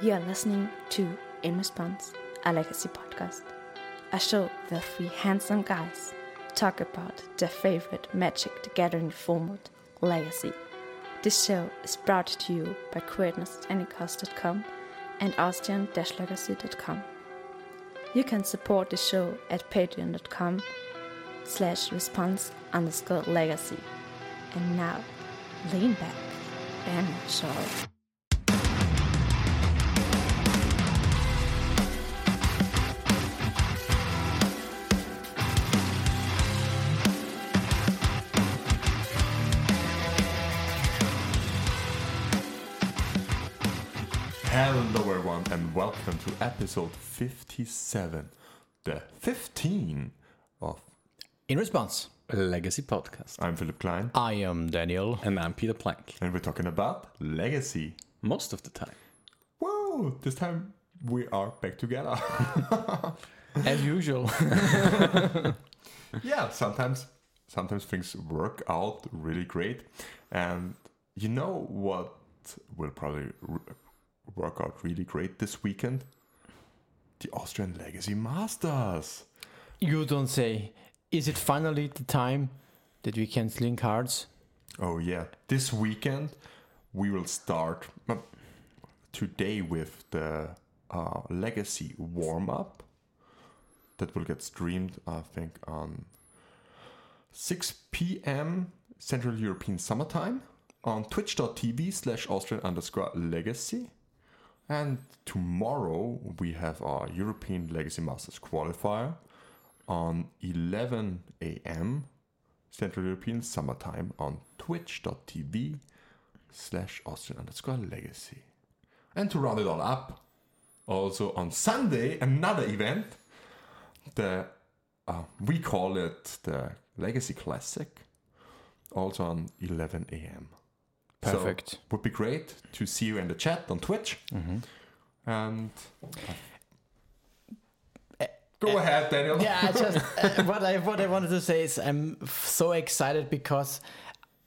You're listening to In Response, a legacy podcast, a show where three handsome guys talk about their favorite Magic the Gathering format, Legacy. This show is brought to you by greatness.anycost.com and austrian-legacy.com. You can support the show at patreon.com slash response underscore legacy. And now, lean back and enjoy. Hello, everyone, and welcome to episode 57, the 15 of In response, legacy podcast. I'm Philipp Klein, I am Daniel. And I'm Peter Plank. and we're talking about legacy. Most of the time. Whoa, this time we are back together. As usual. yeah, sometimes sometimes things work out really great, and you know what will probably r- work out really great this weekend? The Austrian Legacy Masters. you don't say. Is it finally the time that we can sling cards? Oh yeah, this weekend we will start uh, today with the uh, Legacy warm up that will get streamed, I think, on 6 p.m. Central European Summertime on twitch.tv slash Austrian underscore legacy. And tomorrow we have our European Legacy Masters qualifier on 11 a.m. Central European Summertime on twitch.tv slash Austrian underscore legacy. And to round it all up, also on Sunday, another event. The uh, we call it the Legacy Classic, also on 11 a.m. So, Perfect. would be great to see you in the chat on Twitch. Mm-hmm. And eh, go eh, ahead, Daniel. yeah, I just uh, what I what I wanted to say is I'm so excited because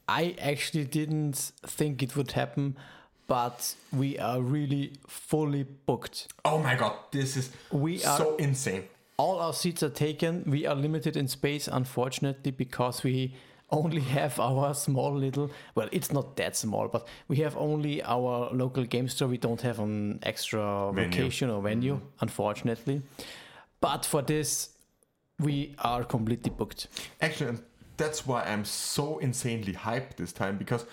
I actually didn't think it would happen, but we are really fully booked. Oh my god, this is We are- so insane. all our seats are taken. We are limited in space, unfortunately, because we only have our small little. Well, it's not that small, but we have only our local game store. We don't have an extra Venue. location or venue, unfortunately. But for this, we are completely booked. Actually, and that's why I'm so insanely hyped this time because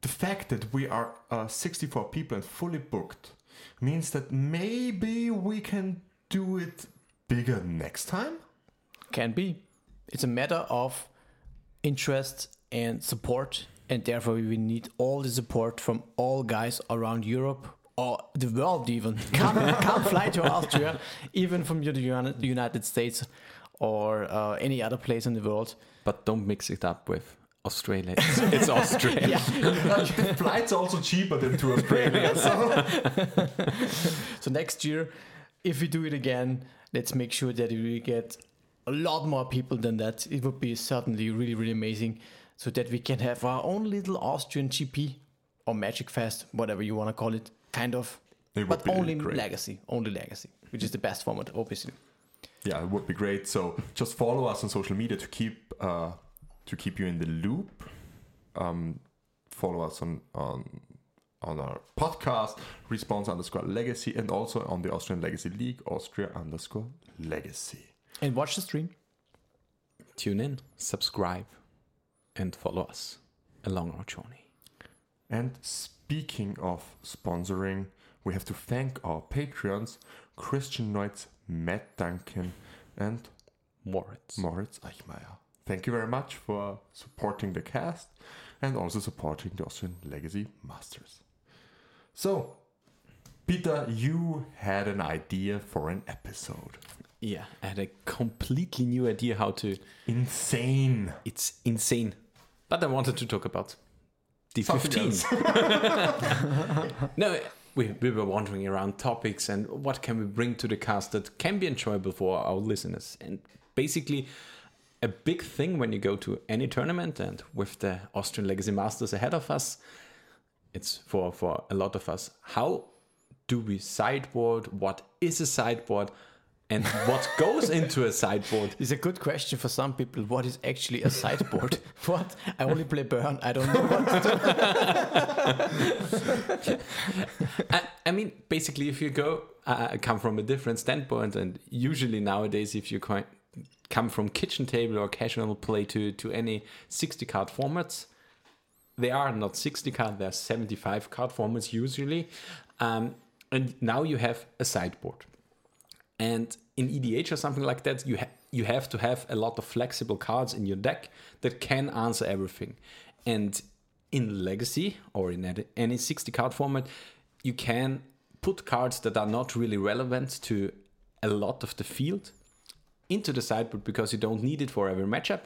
the fact that we are uh, 64 people and fully booked means that maybe we can do it bigger next time. Can be. It's a matter of interest and support, and therefore we need all the support from all guys around Europe or the world even. Come, come fly to Austria, even from the United States or uh, any other place in the world. But don't mix it up with Australia. It's, it's Australia. the flight's also cheaper than to Australia. So. So next year, if we do it again, let's make sure that we get a lot more people than that. It would be certainly really, really amazing so that we can have our own little Austrian GP or Magic Fest, whatever you want to call it, kind of. It But only great. Legacy, only Legacy, which is the best format, obviously. Yeah, it would be great. So just follow us on social media to keep uh, to keep you in the loop. Um, follow us on on on our podcast, response underscore legacy, and also on the Austrian Legacy League, Austria underscore legacy. And watch the stream. Tune in, subscribe, and follow us along our journey. And speaking of sponsoring, we have to thank our patrons, Christian Neutz, Matt Duncan, and Moritz. Moritz Eichmeier. Thank you very much for supporting the cast and also supporting the Austrian Legacy Masters. So, Peter, you had an idea for an episode. Yeah, I had a completely new idea how to. Insane. It's insane. But I wanted to talk about the Something 15. no, we, we were wandering around topics and what can we bring to the cast that can be enjoyable for our listeners. And basically, a big thing when you go to any tournament and with the Austrian Legacy Masters ahead of us it's for for a lot of us. How do we sideboard? What is a sideboard? And what goes into a sideboard? It's a good question for some people. What is actually a sideboard? what? I only play burn. I don't know what to do. I, I mean, basically, if you go uh, come from a different standpoint, and usually nowadays, if you co- come from kitchen table or casual play to to any sixty card formats, they are not sixty card; they're seventy five card formats usually, um, and now you have a sideboard. And in EDH or something like that, you ha- you have to have a lot of flexible cards in your deck that can answer everything. And in Legacy or in any- any 60 card format, you can put cards that are not really relevant to a lot of the field into the sideboard because you don't need it for every matchup.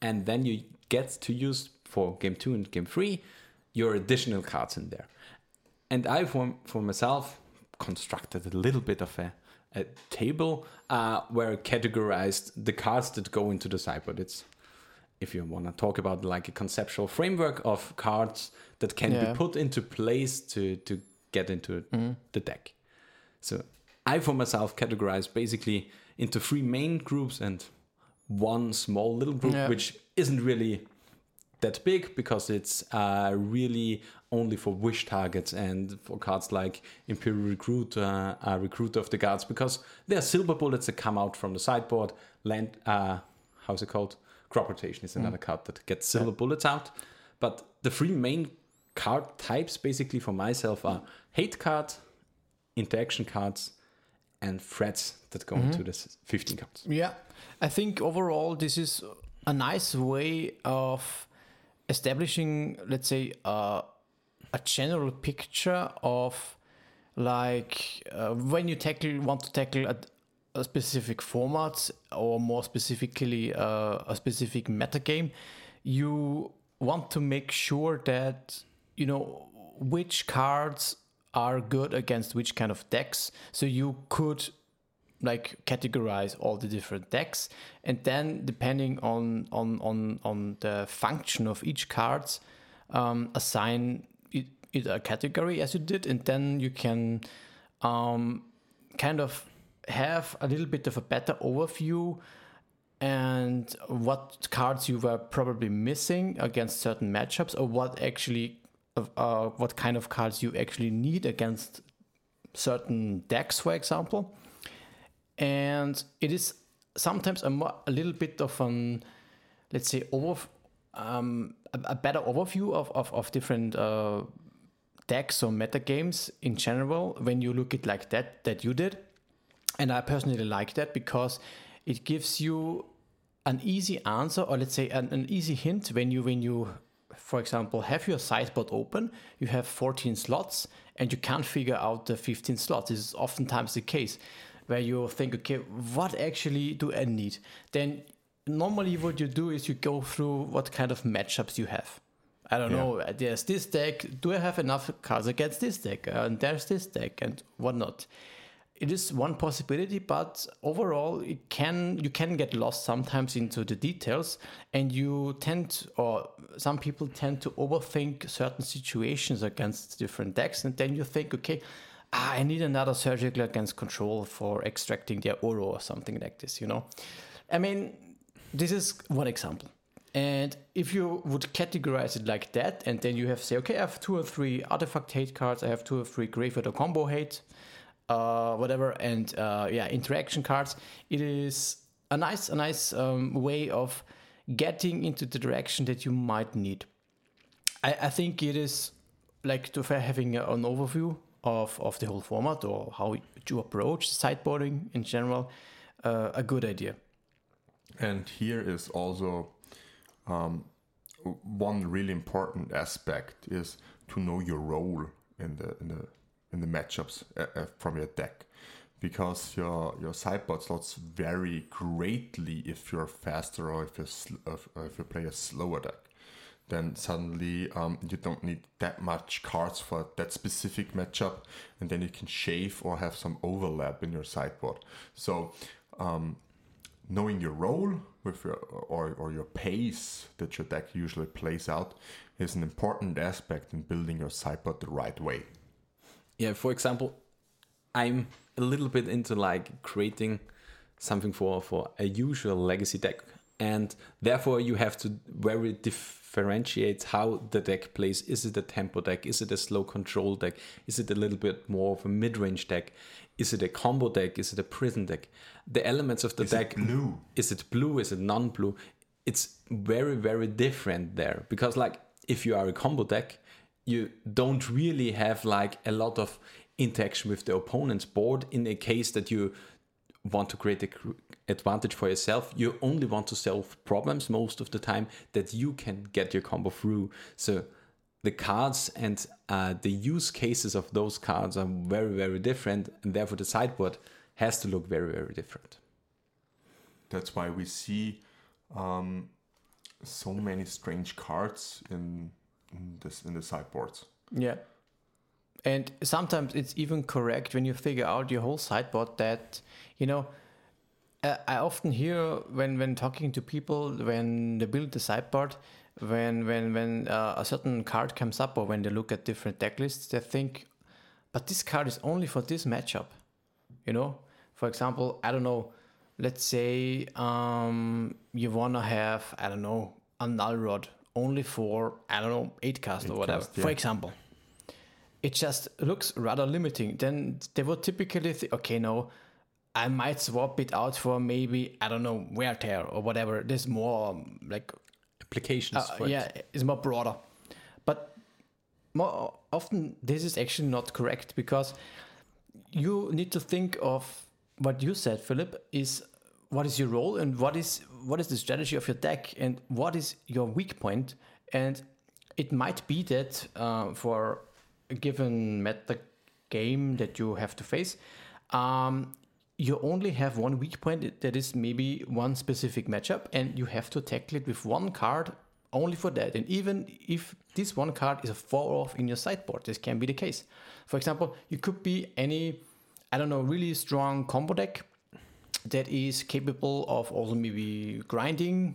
And then you get to use for game two and game three your additional cards in there. And I, for, for myself, constructed a little bit of a, a table uh, where I categorized the cards that go into the sideboard. It's if you want to talk about like a conceptual framework of cards that can Yeah. be put into place to to get into the deck. So I for myself categorize basically into three main groups and one small little group Yeah. which isn't really that big because it's uh, really only for wish targets and for cards like Imperial Recruit, uh, uh, Recruiter of the Guards, because they're silver bullets that come out from the sideboard. Land, uh, how's it called? Crop rotation is another card that gets silver bullets out. But the three main card types, basically for myself, are hate card, interaction cards, and threats that go into the 15 cards. Yeah, I think overall this is a nice way of establishing, let's say, uh, a general picture of like uh, when you tackle want to tackle a, a specific format or more specifically uh, a specific meta game, you want to make sure that you know which cards are good against which kind of decks. So you could like categorize all the different decks and then depending on on on on the function of each cards um, assign it, it a category as you did and then you can um, kind of have a little bit of a better overview and what cards you were probably missing against certain matchups or what actually uh, what kind of cards you actually need against certain decks for example. And it is sometimes a, a little bit of an let's say over um, a, a better overview of, of, of different uh, decks or meta games in general when you look at like that that you did. And i personally like that because it gives you an easy answer or let's say an, an easy hint when you when you for example have your sideboard open you have 14 slots and you can't figure out the 15 slots. This is oftentimes the case where you think okay what actually do i need? Then normally what you do is you go through what kind of matchups you have i don't Yeah. know there's this deck do i have enough cards against this deck? Uh, and there's this deck and whatnot. It is one possibility but overall it can you can get lost sometimes into the details and you tend or some people tend to overthink certain situations against different decks and then you think okay ah, i need another surgical against control for extracting their Uro or something like this you know? I mean this is one example and if you would categorize it like that and then you have say okay i have two or three artifact hate cards i have two or three graveyard or combo hate uh, whatever, and uh, yeah, interaction cards. It is a nice, a nice um, way of getting into the direction that you might need. I, I think it is like to having an overview of, of the whole format or how to approach sideboarding in general, uh, a good idea. And here is also um, one really important aspect is to know your role in the in the in the matchups uh, uh, from your deck, because your your sideboard slots vary greatly if you're faster or if you sl- if, if you play a slower deck. Then suddenly um, you don't need that much cards for that specific matchup, and then you can shave or have some overlap in your sideboard. So um, knowing your role with your or, or your pace that your deck usually plays out is an important aspect in building your sideboard the right way. Yeah, for example, I'm a little bit into like creating something for for a usual legacy deck, and therefore you have to very differentiate how the deck plays. Is it a tempo deck? Is it a slow control deck? Is it a little bit more of a mid range deck? Is it a combo deck? Is it a prison deck? The elements of the Is deck. it blue? Is it blue? Is it non blue? It's very very different there because like if you are a combo deck, you don't really have like a lot of interaction with the opponent's board in a case that you want to create a cr- advantage for yourself you only want to solve problems most of the time that you can get your combo through so the cards and uh, the use cases of those cards are very very different and therefore the sideboard has to look very very different That's why we see um, so many strange cards in, in this in the sideboards. Yeah. And sometimes it's even correct when you figure out your whole sideboard that, you know, uh, I often hear when, when talking to people when they build the sideboard, when when when uh, a certain card comes up or when they look at different deck lists, they think, but this card is only for this matchup. You know, for example, I don't know. Let's say um, you wanna have I don't know a null rod only for I don't know eight cast or whatever. cast, yeah. For example, it just looks rather limiting. Then they would typically think, okay, no, I might swap it out for maybe I don't know wear tear or whatever. There's more um, like applications uh, for yeah, it. it's more broader. But more often, this is actually not correct because you need to think of what you said, Philipp, is what is your role and what is what is the strategy of your deck and what is your weak point. And it might be that uh, for given meta game that you have to face, um, you only have one weak point that is maybe one specific matchup, and you have to tackle it with one card only for that. And even if this one card is a four off in your sideboard, this can be the case. For example, you could be any, I don't know, really strong combo deck that is capable of also maybe grinding.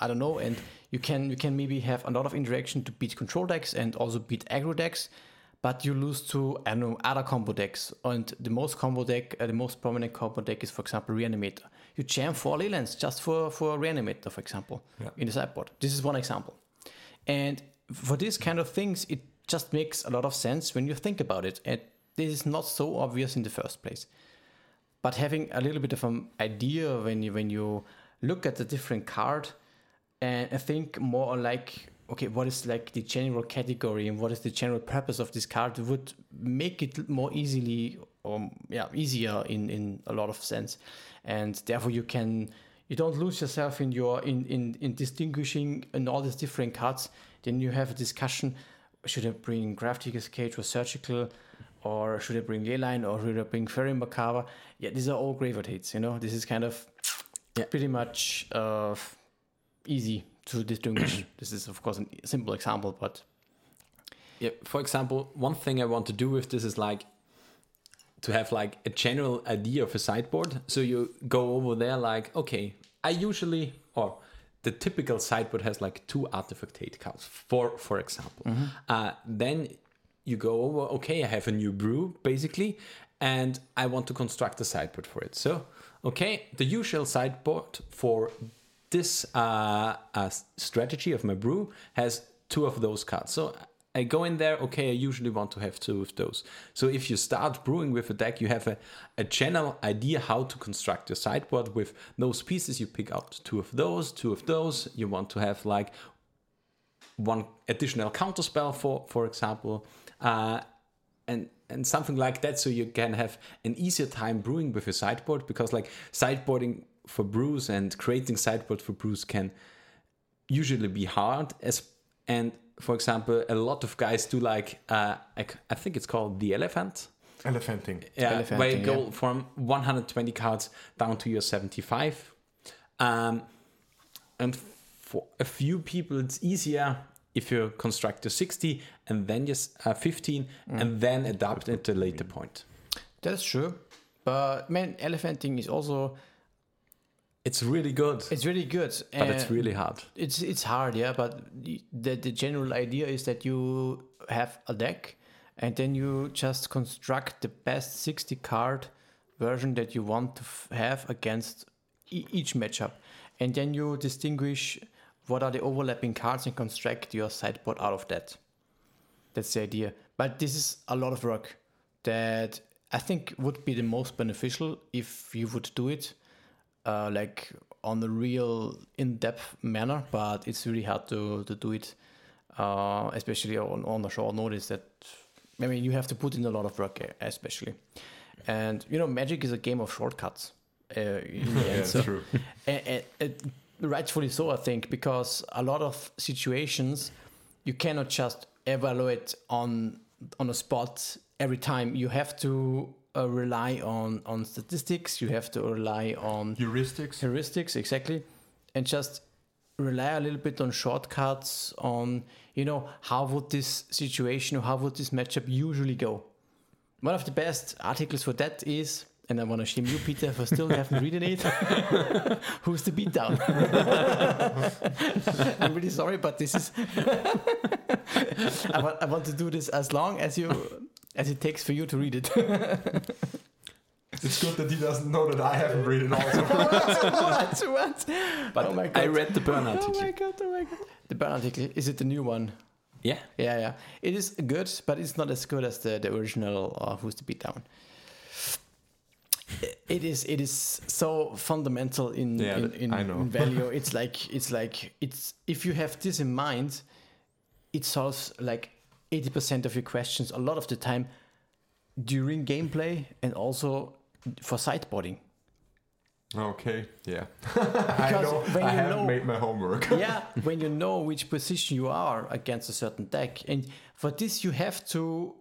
I don't know, and you can you can maybe have a lot of interaction to beat control decks and also beat aggro decks, but you lose to I don't know other combo decks. And the most combo deck, uh, the most prominent combo deck is for example Reanimator. You jam four Leylines just for for Reanimator, for example, Yeah. in the sideboard. This is one example, and for these kind of things, it just makes a lot of sense when you think about it. And this is not so obvious in the first place but having a little bit of an idea when you when you look at the different card and I think more on like okay what is like the general category and what is the general purpose of this card would make it more easily um yeah easier in in a lot of sense and therefore you can you don't lose yourself in your in in, in distinguishing in all these different cards then you have a discussion should I bring Grafdigger's Cage or Surgical or should I bring Leyline or should I bring Faerie Macabre? Yeah, these are all graveyard hits, you know. This is kind of Yeah. pretty much uh, easy to distinguish. this is of course a simple example, but Yeah, for example, one thing I want to do with this is like to have like a general idea of a sideboard. So you go over there like, okay, I usually or the typical sideboard has like two artifact hate cards, for for example. Uh, then you go over, okay, I have a new brew basically, and I want to construct a sideboard for it. So, okay, the usual sideboard for this uh, uh, strategy of my brew has two of those cards. So I go in there, okay, I usually want to have two of those. So if you start brewing with a deck, you have a, a general idea how to construct your sideboard with those pieces. You pick out two of those, two of those. You want to have like one additional counter spell for for example uh, and and something like that so you can have an easier time brewing with your sideboard because like sideboarding for brews and creating sideboard for brews can usually be hard as and for example a lot of guys do like uh, I, c- I think it's called the elephant Elephanting. yeah, where you go yeah. from 120 cards down to your 75. Um, and for a few people, it's easier if you construct your 60 and then just uh, 15 Mm. and then adapt at a later point. that's true. But man, elephanting is also It's really good, It's really good, but it's really hard. it's it's hard, yeah. But the the general idea is that you have a deck, and then you just construct the best sixty card version that you want to have against e- each matchup, and then you distinguish what are the overlapping cards and construct your sideboard out of that. That's the idea. But this is a lot of work that I think would be the most beneficial if you would do it uh, like on a real in-depth manner. But it's really hard to, to do it, uh, especially on, on a short notice. That I mean, you have to put in a lot of work, eh, especially. And you know, Magic is a game of shortcuts. Uh, Yeah. So- true. and, and, and rightfully so, I think, because a lot of situations you cannot just evaluate on on a spot every time. You have to uh, rely on on statistics. You have to rely on Heuristics. heuristics exactly, and just rely a little bit on shortcuts. On you know how would this situation or how would this matchup usually go. One of the best articles for that is, and I want to shame you, Peter, for still haven't read it. Who's the beatdown? I'm really sorry, but this is. I, want, I want to do this as long as you as it takes for you to read it. It's good that he doesn't know that I haven't read it also. what? What? But Oh my I read the burn Oh my god! Oh my god! The Burn article is it the new one? Yeah, Yeah, yeah. It is good, but it's not as good as the, the original uh, Who's the Beatdown. It is it is so fundamental in Yeah, in, in, I know. in value. It's like it's like it's if you have this in mind, it solves like eighty percent of your questions a lot of the time during gameplay and also for sideboarding. okay, yeah. I know. when I you haven't know- made my homework. yeah, when you know which position you are against a certain deck. And for this, you have to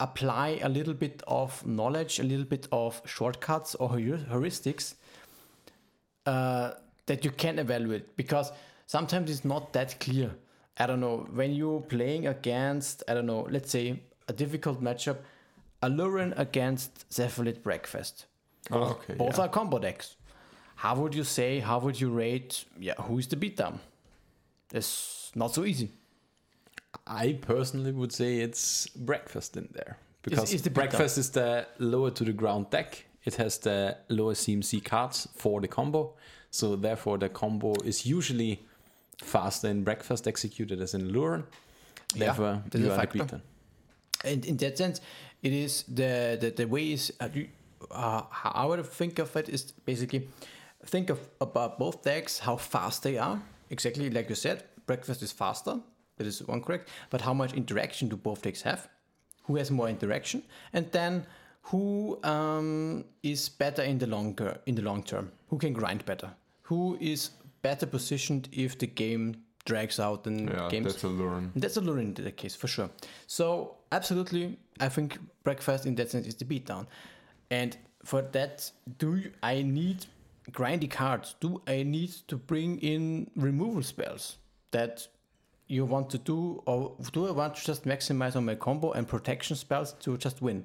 apply a little bit of knowledge, a little bit of shortcuts or heuristics uh, that you can evaluate because sometimes it's not that clear. I don't know, when you're playing against, I don't know, let's say a difficult matchup, Aluren against Cephalid Breakfast. Oh, okay. Both yeah. are combo decks. How would you say, how would you rate, yeah, who is the beatdown? It's not so easy. I personally would say it's breakfast in there because is the breakfast is the lower to the ground deck. It has the lower CMC cards for the combo, so therefore the combo is usually faster in breakfast executed as in Lure. Yeah, Therefore, there's you a are the factor. beaten. And in that sense, it is the the, the way is uh, you- uh, how I would think of it is basically think of about both decks, how fast they are. Exactly like you said, breakfast is faster. That is one correct. But how much interaction do both decks have? Who has more interaction? And then who um, is better in the longer in the long term? Who can grind better? Who is better positioned if the game drags out and Yeah, games that's a learn. that's Aluren in that case for sure. So absolutely, I think breakfast in that sense is the beatdown. And for that, do you, I need grindy cards? Do I need to bring in removal spells that you want to do, or do I want to just maximize on my combo and protection spells to just win?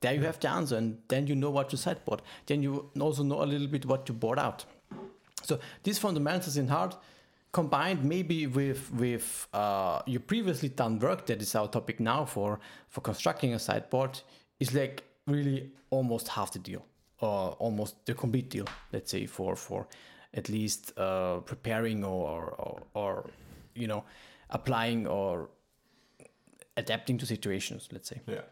There you have the answer, and then you know what to sideboard. Then you also know a little bit what to board out. So these fundamentals in hard, combined maybe with with uh, your previously done work that is our topic now for for constructing a sideboard, is like really almost half the deal, or almost the complete deal. Let's say for for at least uh, preparing or, or or you know applying or adapting to situations. Let's say. Yeah.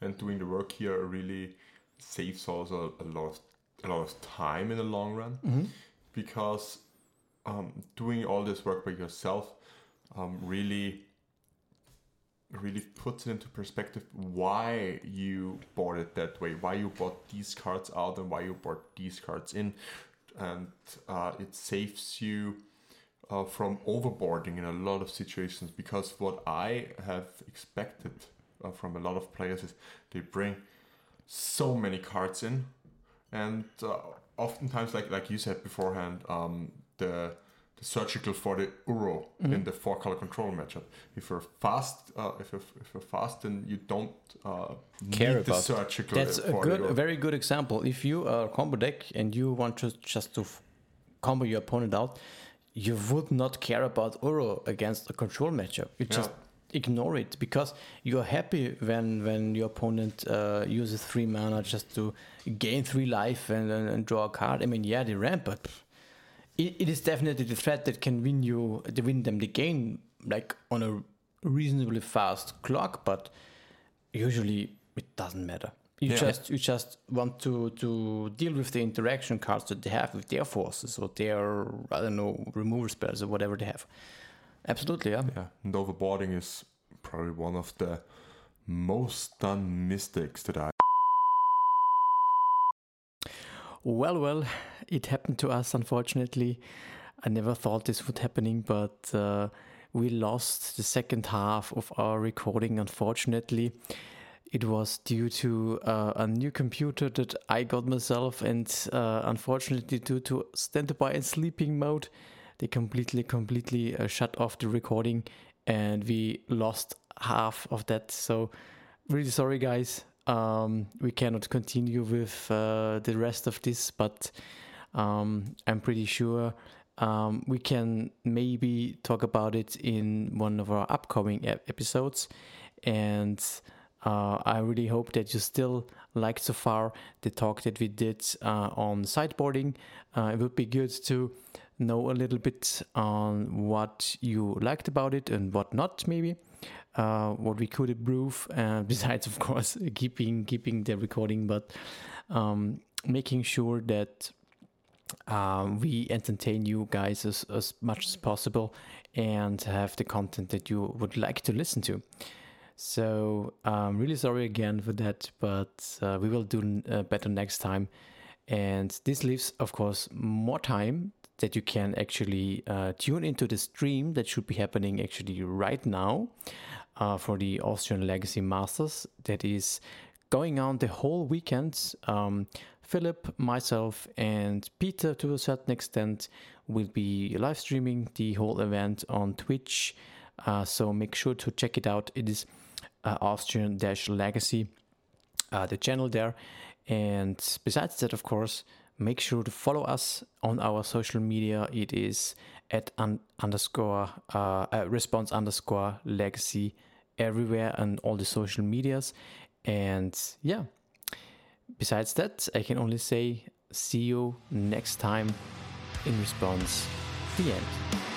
And doing the work here really saves also a lot of a lot of time in the long run because um, doing all this work by yourself um, really really puts it into perspective why you bought it that way why you bought these cards out and why you bought these cards in. And uh, it saves you uh, from overboarding in a lot of situations because what I have expected uh, from a lot of players is they bring so many cards in, and uh, oftentimes, like like you said beforehand, um, the the surgical for the Uro Mm-hmm. in the four color control matchup. If you're fast, uh, if you're if you're fast, then you don't uh, Care need the about- surgical. That's a good, the a Uro. very good example. If you are combo deck and you want to just to f- combo your opponent out, you would not care about Uro against a control matchup. You just ignore it because you are happy when when your opponent uh, uses three mana just to gain three life and, and, and draw a card. I mean, yeah, they ramp, but it, it is definitely the threat that can win you, to win them the game like on a reasonably fast clock. But usually it doesn't matter. You Yeah. just you just want to to deal with the interaction cards that they have with their forces or their I don't know removal spells or whatever they have. Absolutely, yeah. Yeah, and overboarding is probably one of the most done mistakes that I. Well, well, it happened to us, unfortunately. I never thought this would happening, but uh, we lost the second half of our recording, unfortunately. It was due to uh, a new computer that I got myself, and uh, unfortunately, due to standby and sleeping mode, they completely, completely uh, shut off the recording, and we lost half of that. So, really sorry, guys. Um, we cannot continue with uh, the rest of this, but um, I'm pretty sure um, we can maybe talk about it in one of our upcoming ep- episodes. And uh, I really hope that you still liked so far the talk that we did uh, on sideboarding. Uh, it would be good to know a little bit on what you liked about it and what not, maybe uh, what we could improve. Uh, besides, of course, keeping keeping the recording, but um, making sure that um, we entertain you guys as, as much as possible and have the content that you would like to listen to. So I'm really sorry again for that, but uh, we will do uh, better next time. And this leaves, of course, more time that you can actually uh, tune into the stream that should be happening actually right now uh, for the Austrian Legacy Masters. That is going on the whole weekend. Um, Philipp, myself, and Peter, to a certain extent, will be live streaming the whole event on Twitch. Uh, so make sure to check it out. It is uh, Austrian Legacy, uh, the channel there. And besides that, of course, make sure to follow us on our social media. It is at un- underscore uh, response underscore legacy everywhere and all the social medias. And yeah, besides that, I can only say see you next time in response. The end.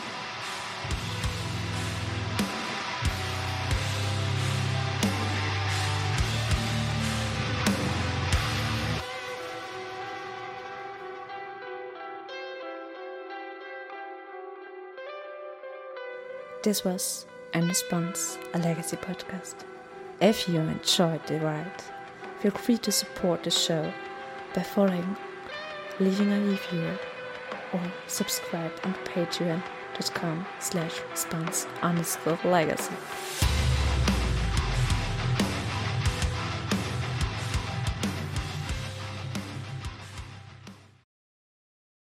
This was In Response, a Legacy podcast. If you enjoyed the ride, feel free to support the show by following, leaving a review, or subscribe on patreon.com slash response underscore legacy.